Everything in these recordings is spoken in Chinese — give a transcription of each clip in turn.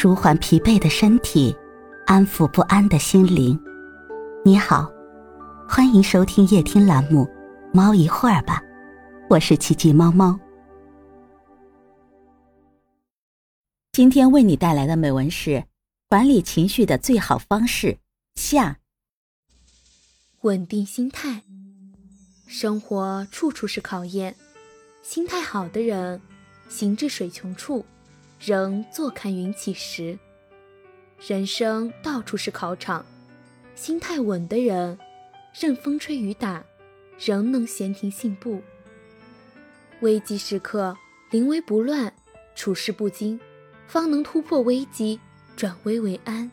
舒缓疲惫的身体，安抚不安的心灵。你好，欢迎收听夜听栏目《猫一会儿吧》，我是奇迹猫猫。今天为你带来的美文是：管理情绪的最好方式下。稳定心态，生活处处是考验，心态好的人，行至水穷处。仍坐看云起时，人生到处是考场，心态稳的人，任风吹雨打，仍能闲庭信步。危机时刻临危不乱，处事不惊，方能突破危机，转危为安。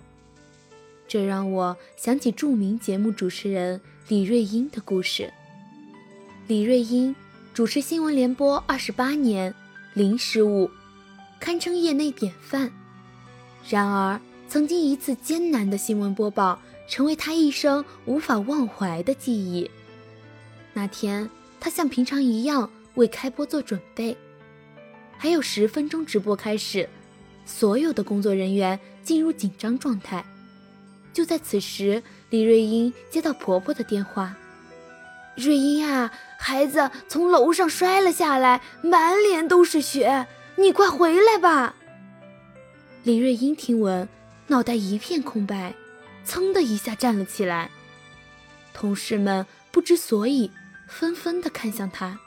这让我想起著名节目主持人李瑞英的故事。李瑞英主持新闻联播二十八年，零失误。堪称业内典范。然而，曾经一次艰难的新闻播报，成为他一生无法忘怀的记忆。那天，他像平常一样为开播做准备，还有十分钟直播开始，所有的工作人员进入紧张状态。就在此时，李瑞英接到婆婆的电话：“瑞英啊，孩子从楼上摔了下来，满脸都是血。”你快回来吧！李瑞英听闻，脑袋一片空白，噌的一下站了起来。同事们不知所以，纷纷的看向她。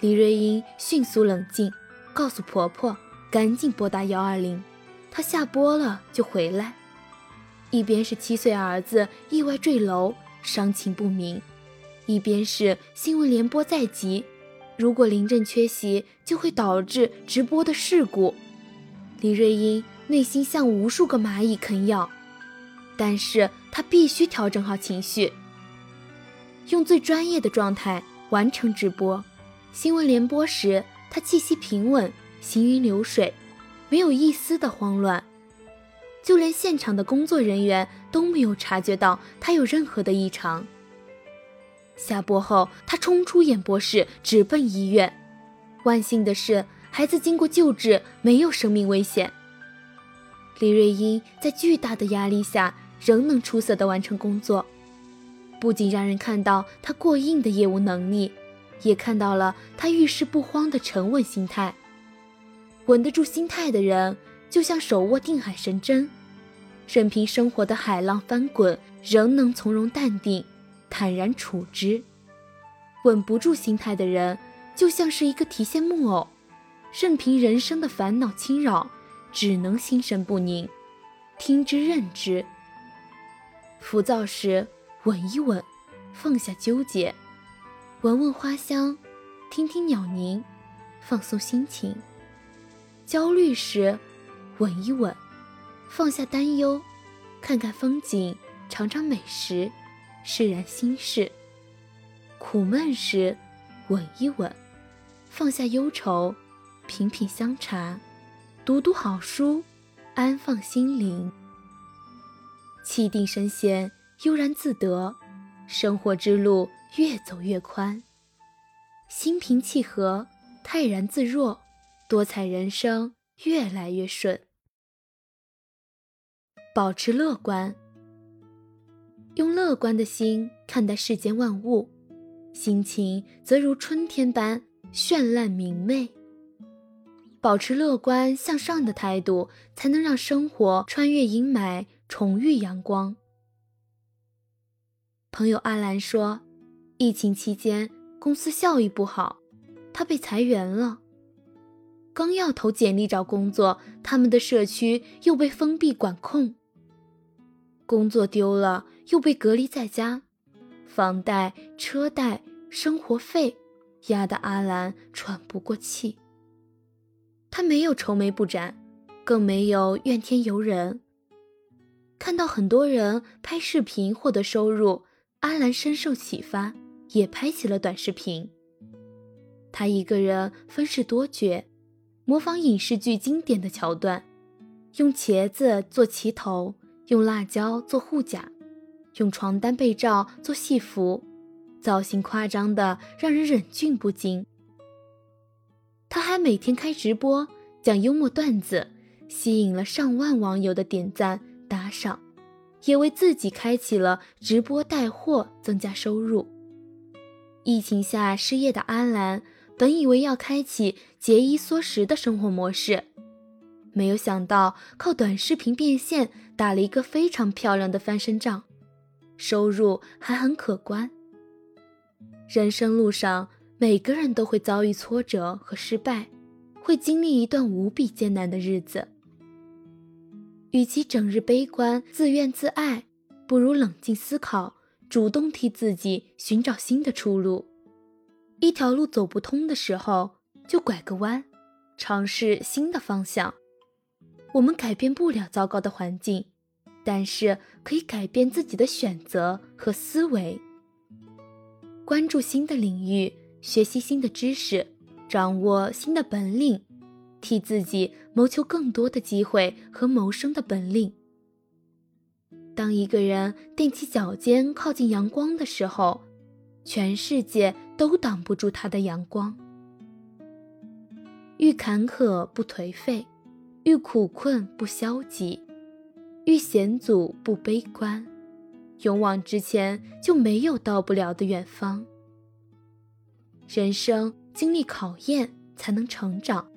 李瑞英迅速冷静，告诉婆婆赶紧拨打幺二零，她下播了就回来。一边是七岁儿子意外坠楼，伤情不明；一边是新闻联播在即。如果临阵缺席，就会导致直播的事故。李瑞英内心像无数个蚂蚁啃咬，但是她必须调整好情绪，用最专业的状态完成直播。新闻联播时，她气息平稳，行云流水，没有一丝的慌乱，就连现场的工作人员都没有察觉到她有任何的异常。下播后，他冲出演播室，直奔医院。万幸的是，孩子经过救治，没有生命危险。李瑞英在巨大的压力下，仍能出色的完成工作，不仅让人看到他过硬的业务能力，也看到了他遇事不慌的沉稳心态。稳得住心态的人，就像手握定海神针，任凭生活的海浪翻滚，仍能从容淡定。坦然处之，稳不住心态的人，就像是一个提线木偶，任凭人生的烦恼侵扰，只能心神不宁，听之任之。浮躁时，稳一稳，放下纠结，闻闻花香，听听鸟鸣，放松心情。焦虑时，稳一稳，放下担忧，看看风景，尝尝美食。释然心事，苦闷时稳一稳，放下忧愁，品品香茶，读读好书，安放心灵。气定神闲，悠然自得，生活之路越走越宽。心平气和，泰然自若，多彩人生越来越顺。保持乐观。用乐观的心看待世间万物，心情则如春天般绚烂明媚。保持乐观向上的态度，才能让生活穿越阴霾，重遇阳光。朋友阿兰说，疫情期间公司效益不好，他被裁员了。刚要投简历找工作，他们的社区又被封闭管控。工作丢了，又被隔离在家，房贷、车贷、生活费压得阿兰喘不过气。他没有愁眉不展，更没有怨天尤人。看到很多人拍视频获得收入，阿兰深受启发，也拍起了短视频。他一个人分饰多角，模仿影视剧经典的桥段，用茄子做旗头。用辣椒做护甲，用床单被罩做戏服，造型夸张的让人忍俊不禁。他还每天开直播讲幽默段子，吸引了上万网友的点赞打赏，也为自己开启了直播带货增加收入。疫情下失业的阿兰，本以为要开启节衣缩食的生活模式，没有想到靠短视频变现打了一个非常漂亮的翻身仗，收入还很可观。人生路上，每个人都会遭遇挫折和失败，会经历一段无比艰难的日子。与其整日悲观、自怨自艾，不如冷静思考，主动替自己寻找新的出路。一条路走不通的时候，就拐个弯，尝试新的方向。我们改变不了糟糕的环境，但是可以改变自己的选择和思维。关注新的领域，学习新的知识，掌握新的本领。替自己谋求更多的机会和谋生的本领。当一个人踮起脚尖靠近阳光的时候，全世界都挡不住他的阳光。遇坎坷不颓废，遇苦困不消极，遇险阻不悲观，勇往直前就没有到不了的远方。人生经历考验才能成长。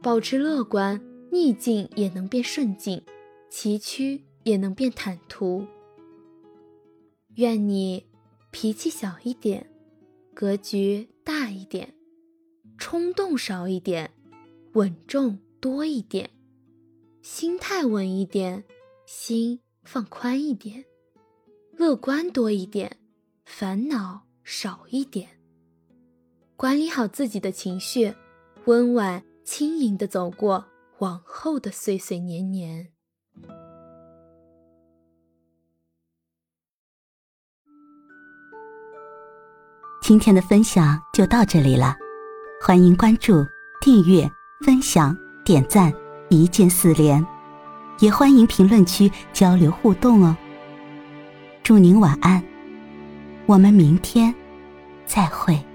保持乐观，逆境也能变顺境，崎岖也能变坦途。愿你脾气小一点，格局大一点，冲动少一点，稳重多一点，心态稳一点，心放宽一点，乐观多一点，烦恼少一点。管理好自己的情绪，温婉。轻盈的走过往后的岁岁年年。今天的分享就到这里了，欢迎关注、订阅、分享、点赞，一键四连，也欢迎评论区交流互动哦。祝您晚安，我们明天再会。